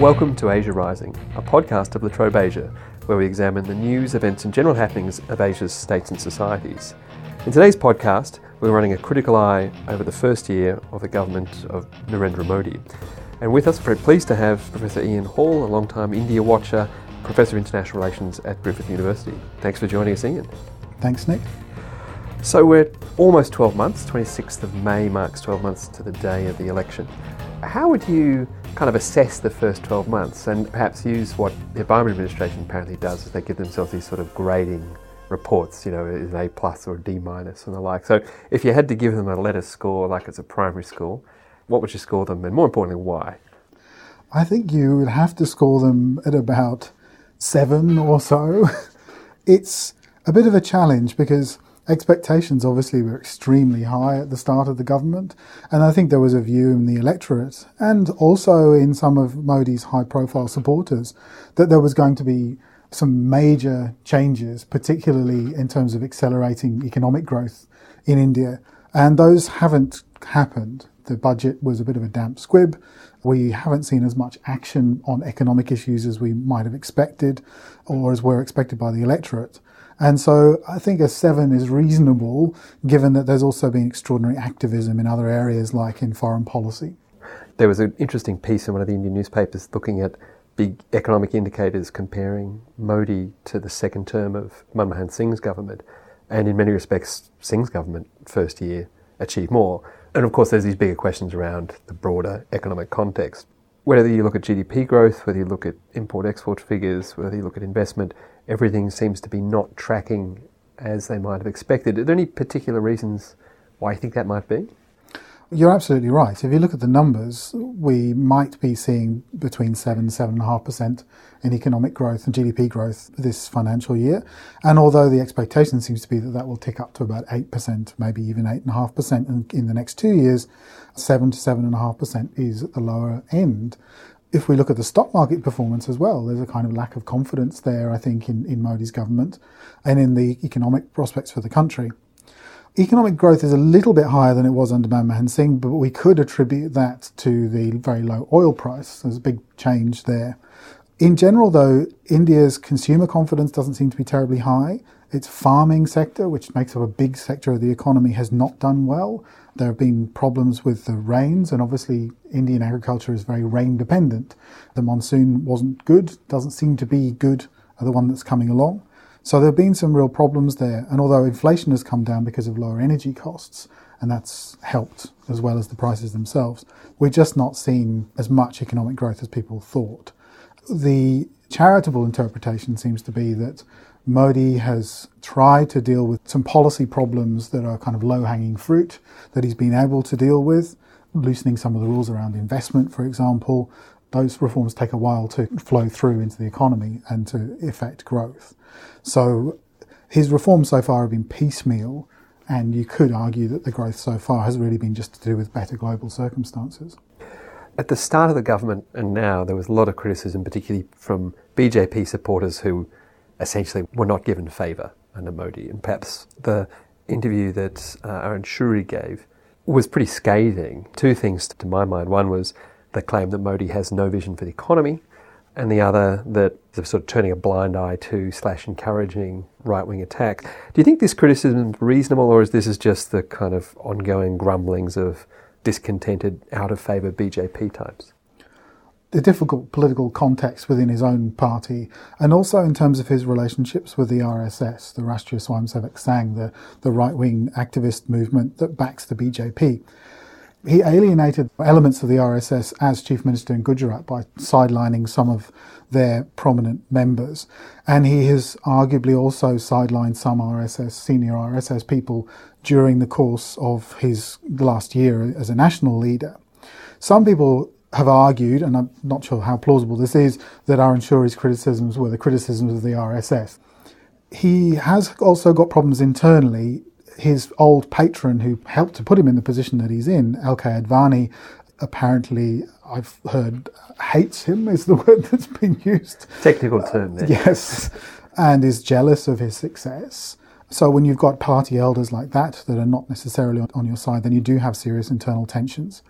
Welcome to Asia Rising, a podcast of La Trobe Asia, where we examine the news, events, and general happenings of Asia's states and societies. In today's podcast, we're running a critical eye over the first year of the government of Narendra Modi. And with us, very pleased to have Professor Ian Hall, a long-time India watcher, Professor of International Relations at Griffith University. Thanks for joining us, Ian. Thanks, Nick. So we're almost 12 months, 26th of May marks 12 months to the day of the election. How would you kind of assess the first 12 months and perhaps use what the Obama administration apparently does is they give themselves these sort of grading reports, you know, an A plus or a D minus and the like. So if you had to give them a letter score like it's a primary school, what would you score them and more importantly, why? I think you would have to score them at about seven or so. it's a bit of a challenge because expectations obviously were extremely high at the start of the government. And I think there was a view in the electorate and also in some of Modi's high profile supporters that there was going to be some major changes, particularly in terms of accelerating economic growth in India. And those haven't happened. The budget was a bit of a damp squib. We haven't seen as much action on economic issues as we might have expected or as were expected by the electorate. And so I think a seven is reasonable, given that there's also been extraordinary activism in other areas, like in foreign policy. There was an interesting piece in one of the Indian newspapers looking at big economic indicators comparing Modi to the second term of Manmohan Singh's government. And in many respects, Singh's government, first year, achieved more. And of course, there's these bigger questions around the broader economic context. Whether you look at GDP growth, whether you look at import export figures, whether you look at investment, everything seems to be not tracking as they might have expected. Are there any particular reasons why you think that might be? You're absolutely right. If you look at the numbers, we might be seeing between seven and seven and a half percent in economic growth and GDP growth this financial year. And although the expectation seems to be that that will tick up to about eight percent, maybe even eight and a half percent in the next two years, seven to seven and a half percent is at the lower end if we look at the stock market performance as well, there's a kind of lack of confidence there, I think, in, in Modi's government and in the economic prospects for the country. Economic growth is a little bit higher than it was under Manmohan Singh, but we could attribute that to the very low oil price. There's a big change there. In general, though, India's consumer confidence doesn't seem to be terribly high. Its farming sector, which makes up a big sector of the economy, has not done well. There have been problems with the rains, and obviously, Indian agriculture is very rain dependent. The monsoon wasn't good, doesn't seem to be good, the one that's coming along. So there have been some real problems there. And although inflation has come down because of lower energy costs, and that's helped as well as the prices themselves, we're just not seeing as much economic growth as people thought. The charitable interpretation seems to be that Modi has tried to deal with some policy problems that are kind of low hanging fruit that he's been able to deal with, loosening some of the rules around investment, for example. Those reforms take a while to flow through into the economy and to affect growth. So his reforms so far have been piecemeal, and you could argue that the growth so far has really been just to do with better global circumstances. At the start of the government and now, there was a lot of criticism, particularly from BJP supporters who essentially were not given favour under Modi. And perhaps the interview that uh, Arun Shourie gave was pretty scathing. Two things to my mind. One was the claim that Modi has no vision for the economy, and the other that sort of turning a blind eye to slash encouraging right wing attacks. Do you think this criticism is reasonable, or is this is just the kind of ongoing grumblings of discontented, out of favour BJP types? the difficult political context within his own party, and also in terms of his relationships with the RSS, the Rashtriya Swayamsevak Sangh, the, the right wing activist movement that backs the BJP. He alienated elements of the RSS as chief minister in Gujarat by sidelining some of their prominent members. And he has arguably also sidelined some RSS, senior RSS people during the course of his last year as a national leader. Some people have argued, and I'm not sure how plausible this is, that Arun Shourie's criticisms were the criticisms of the RSS. He has also got problems internally. His old patron, who helped to put him in the position that he's in, LK Advani, apparently, I've heard, hates him, is the word that's been used. Technical term there. Uh, yes, and is jealous of his success. So when you've got party elders like that that are not necessarily on your side, then you do have serious internal tensions.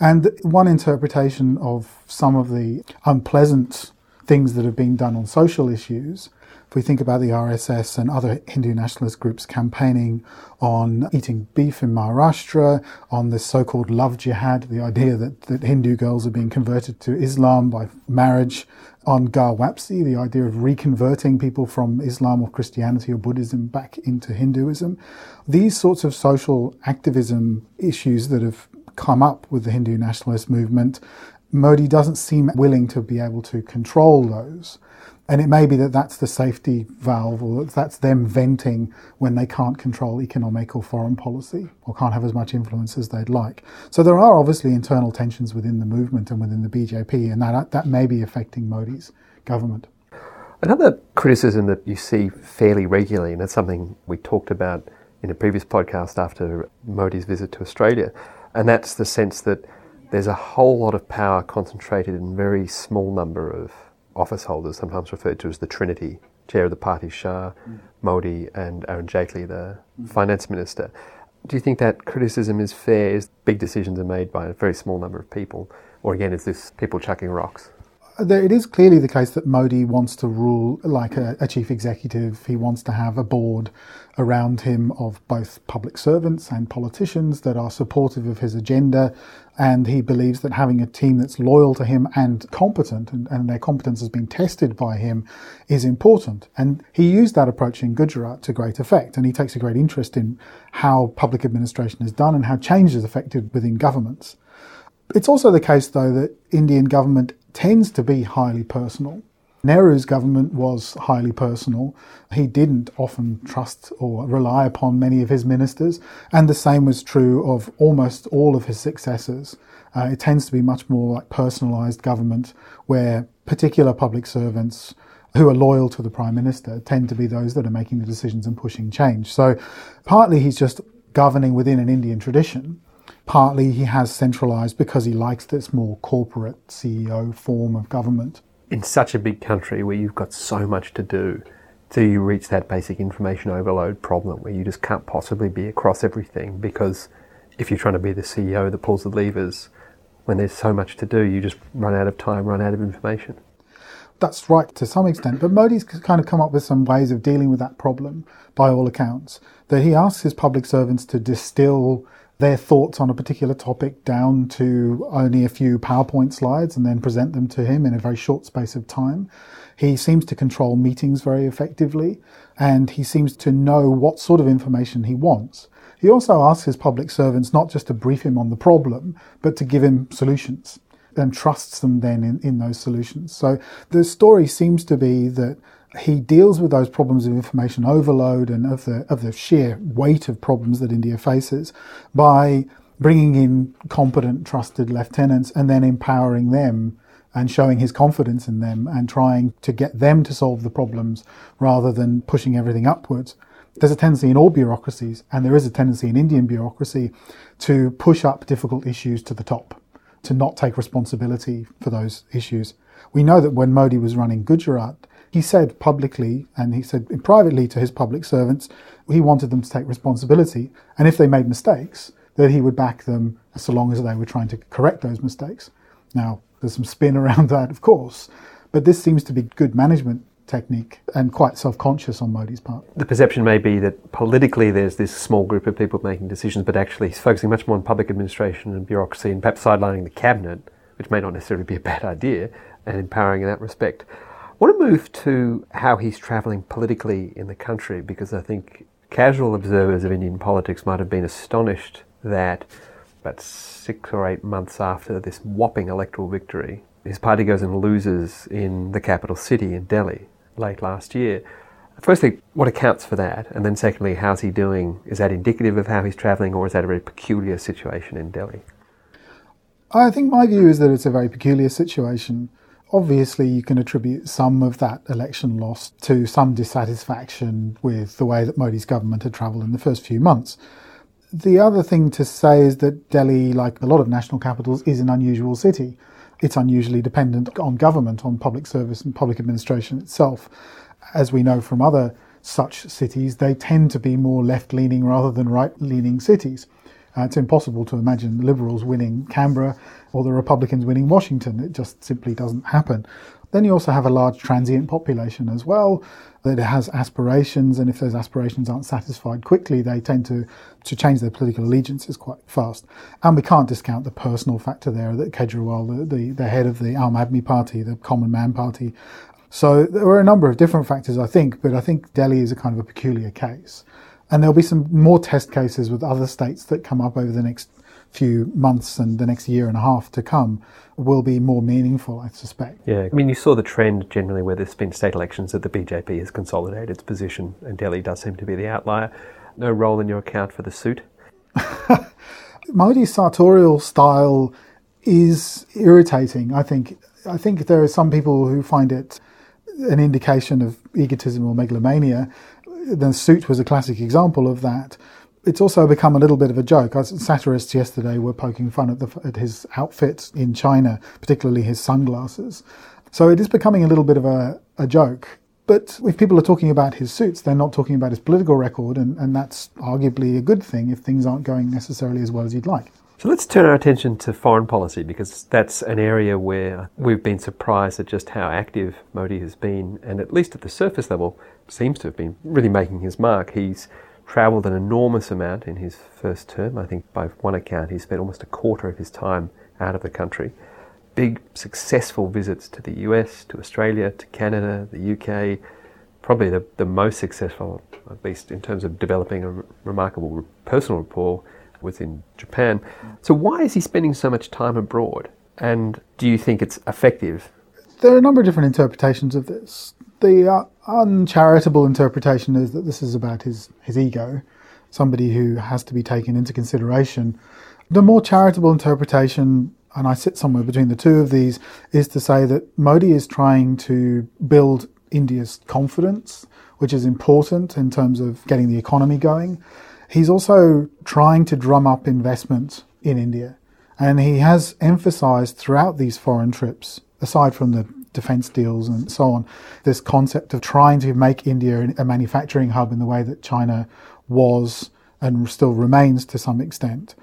And one interpretation of some of the unpleasant things that have been done on social issues if we think about the RSS and other Hindu nationalist groups campaigning on eating beef in Maharashtra, on this so called love jihad, the idea that, that Hindu girls are being converted to Islam by marriage, on Ghar Wapsi, the idea of reconverting people from Islam or Christianity or Buddhism back into Hinduism. These sorts of social activism issues that have come up with the Hindu nationalist movement, Modi doesn't seem willing to be able to control those. And it may be that that's the safety valve, or that's them venting when they can't control economic or foreign policy, or can't have as much influence as they'd like. So there are obviously internal tensions within the movement and within the BJP, and that that may be affecting Modi's government. Another criticism that you see fairly regularly, and it's something we talked about in a previous podcast after Modi's visit to Australia, and that's the sense that there's a whole lot of power concentrated in a very small number of office holders, sometimes referred to as the Trinity, chair of the party Shah, mm. Modi, and Arun Jaitley, the mm. finance minister. Do you think that criticism is fair? Is big decisions are made by a very small number of people, or again, is this people chucking rocks? It is clearly the case that Modi wants to rule like a, a, chief executive. He wants to have a board around him of both public servants and politicians that are supportive of his agenda. And he believes that having a team that's loyal to him and competent, and, and their competence has been tested by him, is important. And he used that approach in Gujarat to great effect. And he takes a great interest in how public administration is done and how change is effected within governments. It's also the case, though, that Indian government tends to be highly personal. Nehru's government was highly personal. He didn't often trust or rely upon many of his ministers, and the same was true of almost all of his successors. Uh, it tends to be much more like personalised government, where particular public servants who are loyal to the prime minister tend to be those that are making the decisions and pushing change. So, partly he's just governing within an Indian tradition, partly he has centralised because he likes this more corporate CEO form of government in such a big country where you've got so much to do, do you reach that basic information overload problem where you just can't possibly be across everything because if you're trying to be the CEO that pulls the levers, when there's so much to do, you just run out of time, run out of information. That's right to some extent, but Modi's kind of come up with some ways of dealing with that problem by all accounts. That he asks his public servants to distill their thoughts on a particular topic down to only a few PowerPoint slides and then present them to him in a very short space of time. He seems to control meetings very effectively and he seems to know what sort of information he wants. He also asks his public servants not just to brief him on the problem, but to give him solutions and trusts them then in, in those solutions. So the story seems to be that he deals with those problems of information overload and of the of the sheer weight of problems that India faces by bringing in competent, trusted lieutenants and then empowering them and showing his confidence in them and trying to get them to solve the problems rather than pushing everything upwards. There's a tendency in all bureaucracies, and there is a tendency in Indian bureaucracy to push up difficult issues to the top, to not take responsibility for those issues. We know that when Modi was running Gujarat, he said publicly and he said privately to his public servants, he wanted them to take responsibility. And if they made mistakes, that he would back them so long as they were trying to correct those mistakes. Now, there's some spin around that, of course, but this seems to be good management technique and quite self-conscious on Modi's part. The perception may be that politically there's this small group of people making decisions, but actually he's focusing much more on public administration and bureaucracy and perhaps sidelining the cabinet, which may not necessarily be a bad idea, and empowering in that respect. Want to move to how he's travelling politically in the country because I think casual observers of Indian politics might have been astonished that about six or eight months after this whopping electoral victory, his party goes and loses in the capital city in Delhi late last year. Firstly, what accounts for that? And then secondly, how's he doing? Is that indicative of how he's travelling or is that a very peculiar situation in Delhi? I think my view is that it's a very peculiar situation. Obviously, you can attribute some of that election loss to some dissatisfaction with the way that Modi's government had travelled in the first few months. The other thing to say is that Delhi, like a lot of national capitals, is an unusual city. It's unusually dependent on government, on public service and public administration itself. As we know from other such cities, they tend to be more left leaning rather than right leaning cities. Uh, it's impossible to imagine Liberals winning Canberra or the Republicans winning Washington. It just simply doesn't happen. Then you also have a large transient population as well that has aspirations, and if those aspirations aren't satisfied quickly, they tend to, to change their political allegiances quite fast. And we can't discount the personal factor there that Kejriwal, the, the, the head of the Aam Aadmi Party, the Common Man Party, so there were a number of different factors, I think, but I think Delhi is a kind of a peculiar case. And there'll be some more test cases with other states that come up over the next few months and the next year and a half to come will be more meaningful, I suspect. Yeah, I mean, you saw the trend generally where there's been state elections that the BJP has consolidated its position, and Delhi does seem to be the outlier. No role in your account for the suit? Modi's sartorial style is irritating, I think. I think there are some people who find it an indication of egotism or megalomania. The suit was a classic example of that. It's also become a little bit of a joke. Satirists yesterday were poking fun at, the, at his outfit in China, particularly his sunglasses. So it is becoming a little bit of a, a joke. But if people are talking about his suits, they're not talking about his political record, and, and that's arguably a good thing if things aren't going necessarily as well as you'd like. So let's turn our attention to foreign policy because that's an area where we've been surprised at just how active Modi has been, and at least at the surface level, seems to have been really making his mark. He's travelled an enormous amount in his first term. I think by one account, he spent almost a quarter of his time out of the country. Big, successful visits to the US, to Australia, to Canada, the UK. Probably the, the most successful, at least in terms of developing a remarkable personal rapport within Japan. So, why is he spending so much time abroad? And do you think it's effective? There are a number of different interpretations of this. The uh, uncharitable interpretation is that this is about his, his ego, somebody who has to be taken into consideration. The more charitable interpretation, and I sit somewhere between the two of these, is to say that Modi is trying to build India's confidence, which is important in terms of getting the economy going. He's also trying to drum up investment in India. And he has emphasized throughout these foreign trips, aside from the defense deals and so on, this concept of trying to make India a manufacturing hub in the way that China was and still remains to some extent.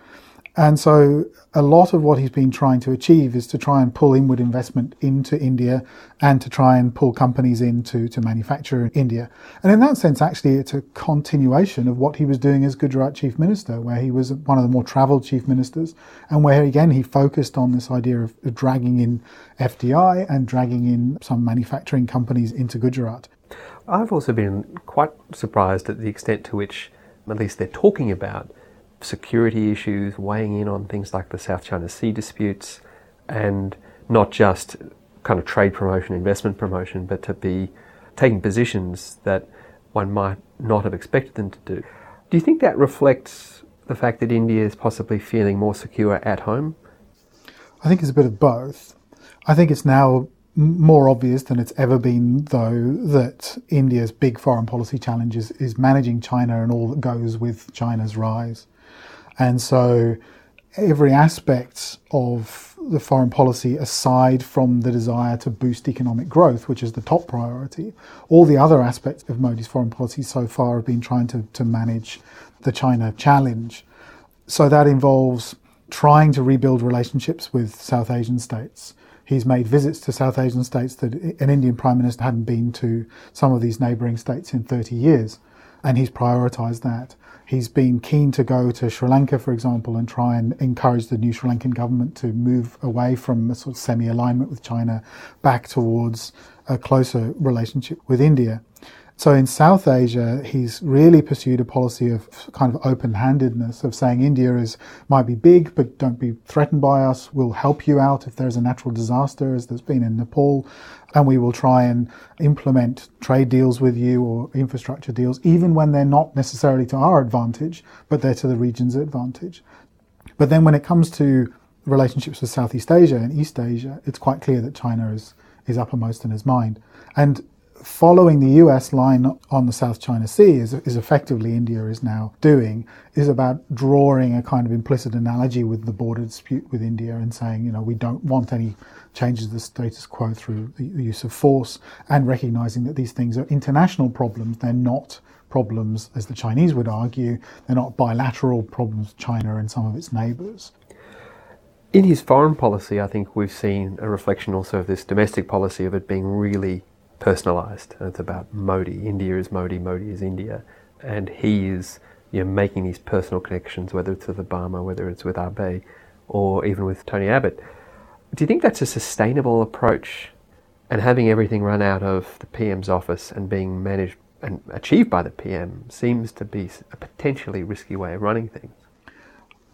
And so a lot of what he's been trying to achieve is to try and pull inward investment into India and to try and pull companies into to manufacture in India. And in that sense, actually, it's a continuation of what he was doing as Gujarat chief minister, where he was one of the more traveled chief ministers and where, again, he focused on this idea of, of dragging in FDI and dragging in some manufacturing companies into Gujarat. I've also been quite surprised at the extent to which, at least they're talking about, security issues, weighing in on things like the South China Sea disputes, and not just kind of trade promotion, investment promotion, but to be taking positions that one might not have expected them to do. Do you think that reflects the fact that India is possibly feeling more secure at home? I think it's a bit of both. I think it's now more obvious than it's ever been, though, that India's big foreign policy challenge is, is managing China and all that goes with China's rise. And so every aspect of the foreign policy, aside from the desire to boost economic growth, which is the top priority, all the other aspects of Modi's foreign policy so far have been trying to, to manage the China challenge. So that involves trying to rebuild relationships with South Asian states. He's made visits to South Asian states that an Indian prime minister hadn't been to some of these neighbouring states in 30 years, and he's prioritised that. He's been keen to go to Sri Lanka, for example, and try and encourage the new Sri Lankan government to move away from a sort of semi alignment with China back towards a closer relationship with India. So in South Asia, he's really pursued a policy of kind of open-handedness, of saying India is might be big, but don't be threatened by us. We'll help you out if there's a natural disaster, as there's been in Nepal, and we will try and implement trade deals with you or infrastructure deals, even when they're not necessarily to our advantage, but they're to the region's advantage. But then when it comes to relationships with Southeast Asia and East Asia, it's quite clear that China is, is uppermost in his mind. And following the US line on the South China Sea, is, is effectively India is now doing, is about drawing a kind of implicit analogy with the border dispute with India and saying, you know, we don't want any changes to the status quo through the use of force and recognizing that these things are international problems. They're not problems, as the Chinese would argue, they're not bilateral problems China and some of its neighbors. In his foreign policy, I think we've seen a reflection also of this domestic policy of it being really personalized. And it's about Modi. India is Modi, Modi is India. And he is you know, making these personal connections, whether it's with Obama, whether it's with Abe, or even with Tony Abbott. Do you think that's a sustainable approach? And having everything run out of the PM's office and being managed and achieved by the PM seems to be a potentially risky way of running things.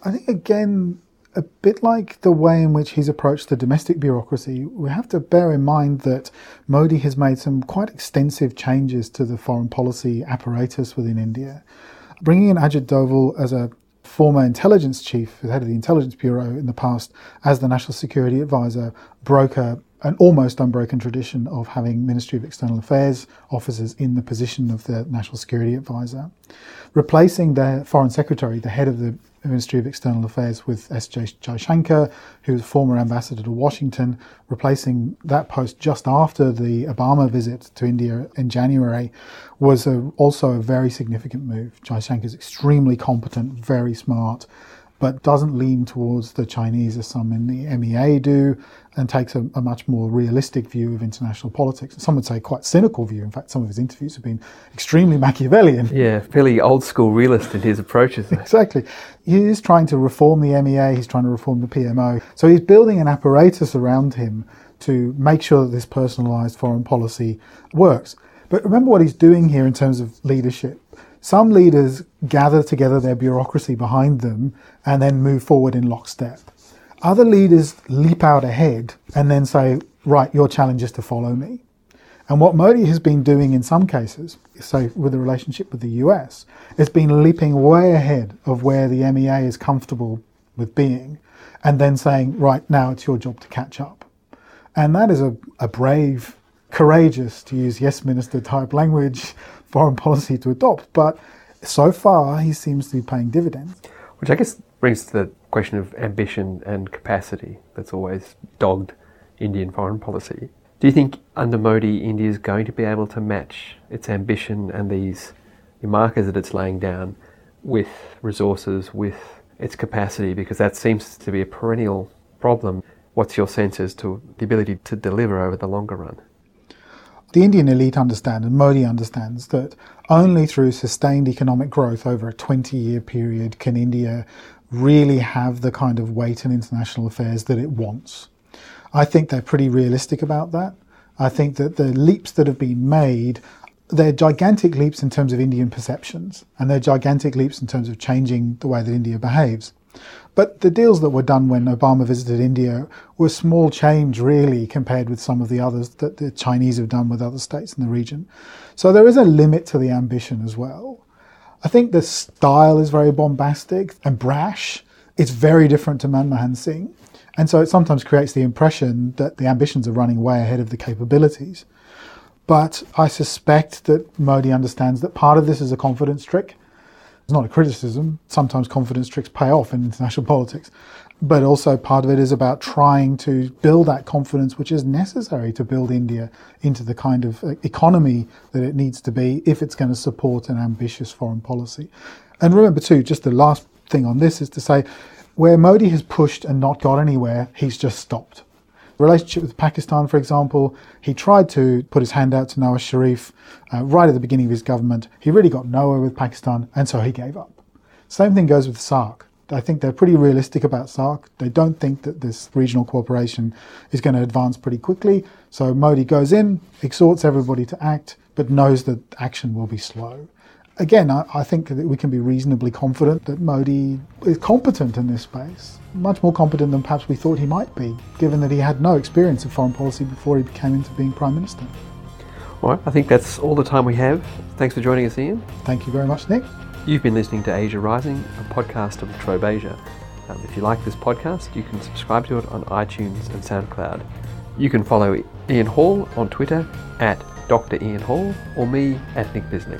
I think, again, a bit like the way in which he's approached the domestic bureaucracy, we have to bear in mind that Modi has made some quite extensive changes to the foreign policy apparatus within India. Bringing in Ajit Doval as a former intelligence chief, head of the intelligence bureau in the past, as the national security advisor, broke a an almost unbroken tradition of having Ministry of External Affairs officers in the position of the National Security Advisor. Replacing the Foreign Secretary, the head of the Ministry of External Affairs, with S.J. Jaishankar, who was former ambassador to Washington, replacing that post just after the Obama visit to India in January, was a, also a very significant move. Jaishankar is extremely competent, very smart, but doesn't lean towards the Chinese as some in the MEA do, and takes a, a, much more realistic view of international politics. Some would say quite cynical view. In fact, some of his interviews have been extremely Machiavellian. Yeah, fairly old school realist in his approaches. exactly. He is trying to reform the MEA, he's trying to reform the PMO. So he's building an apparatus around him to make sure that this personalised foreign policy works. But remember what he's doing here in terms of leadership. Some leaders gather together their bureaucracy behind them and then move forward in lockstep. Other leaders leap out ahead and then say, right, your challenge is to follow me. And what Modi has been doing in some cases, say with the relationship with the US, has been leaping way ahead of where the MEA is comfortable with being and then saying, right, now it's your job to catch up. And that is a, a brave, courageous, to use yes minister type language, foreign policy to adopt. But so far, he seems to be paying dividends. Which I guess brings to the question of ambition and capacity that's always dogged Indian foreign policy. Do you think under Modi, India is going to be able to match its ambition and these markers that it's laying down with resources, with its capacity? Because that seems to be a perennial problem. What's your sense as to the ability to deliver over the longer run? The Indian elite understand, and Modi understands, that only through sustained economic growth over a 20 year period can India really have the kind of weight in international affairs that it wants. I think they're pretty realistic about that. I think that the leaps that have been made, they're gigantic leaps in terms of Indian perceptions, and they're gigantic leaps in terms of changing the way that India behaves. But the deals that were done when Obama visited India were small change, really, compared with some of the others that the Chinese have done with other states in the region. So there is a limit to the ambition as well. I think the style is very bombastic and brash. It's very different to Manmohan Singh. And so it sometimes creates the impression that the ambitions are running way ahead of the capabilities. But I suspect that Modi understands that part of this is a confidence trick it's not a criticism. Sometimes confidence tricks pay off in international politics. But also, part of it is about trying to build that confidence which is necessary to build India into the kind of uh, economy that it needs to be if it's going to support an ambitious foreign policy. And remember, too, just the last thing on this is to say where Modi has pushed and not got anywhere, he's just stopped relationship with Pakistan, for example, he tried to put his hand out to Nawaz Sharif uh, right at the beginning of his government. He really got nowhere with Pakistan, and so he gave up. Same thing goes with SAARC. I think they're pretty realistic about SAARC. They don't think that this regional cooperation is going to advance pretty quickly. So Modi goes in, exhorts everybody to act, but knows that action will be slow again, I, I, think that we can be reasonably confident that Modi is competent in this space, much more competent than perhaps we thought he might be, given that he had no experience of foreign policy before he became into being Prime Minister. All right, I think that's all the time we have. Thanks for joining us, Ian. Thank you very much, Nick. You've been listening to Asia Rising, a podcast of La Trobe Asia. Um, if you like this podcast, you can subscribe to it on iTunes and SoundCloud. You can follow Ian Hall on Twitter at Dr. Ian Hall or me at Nick Bisley.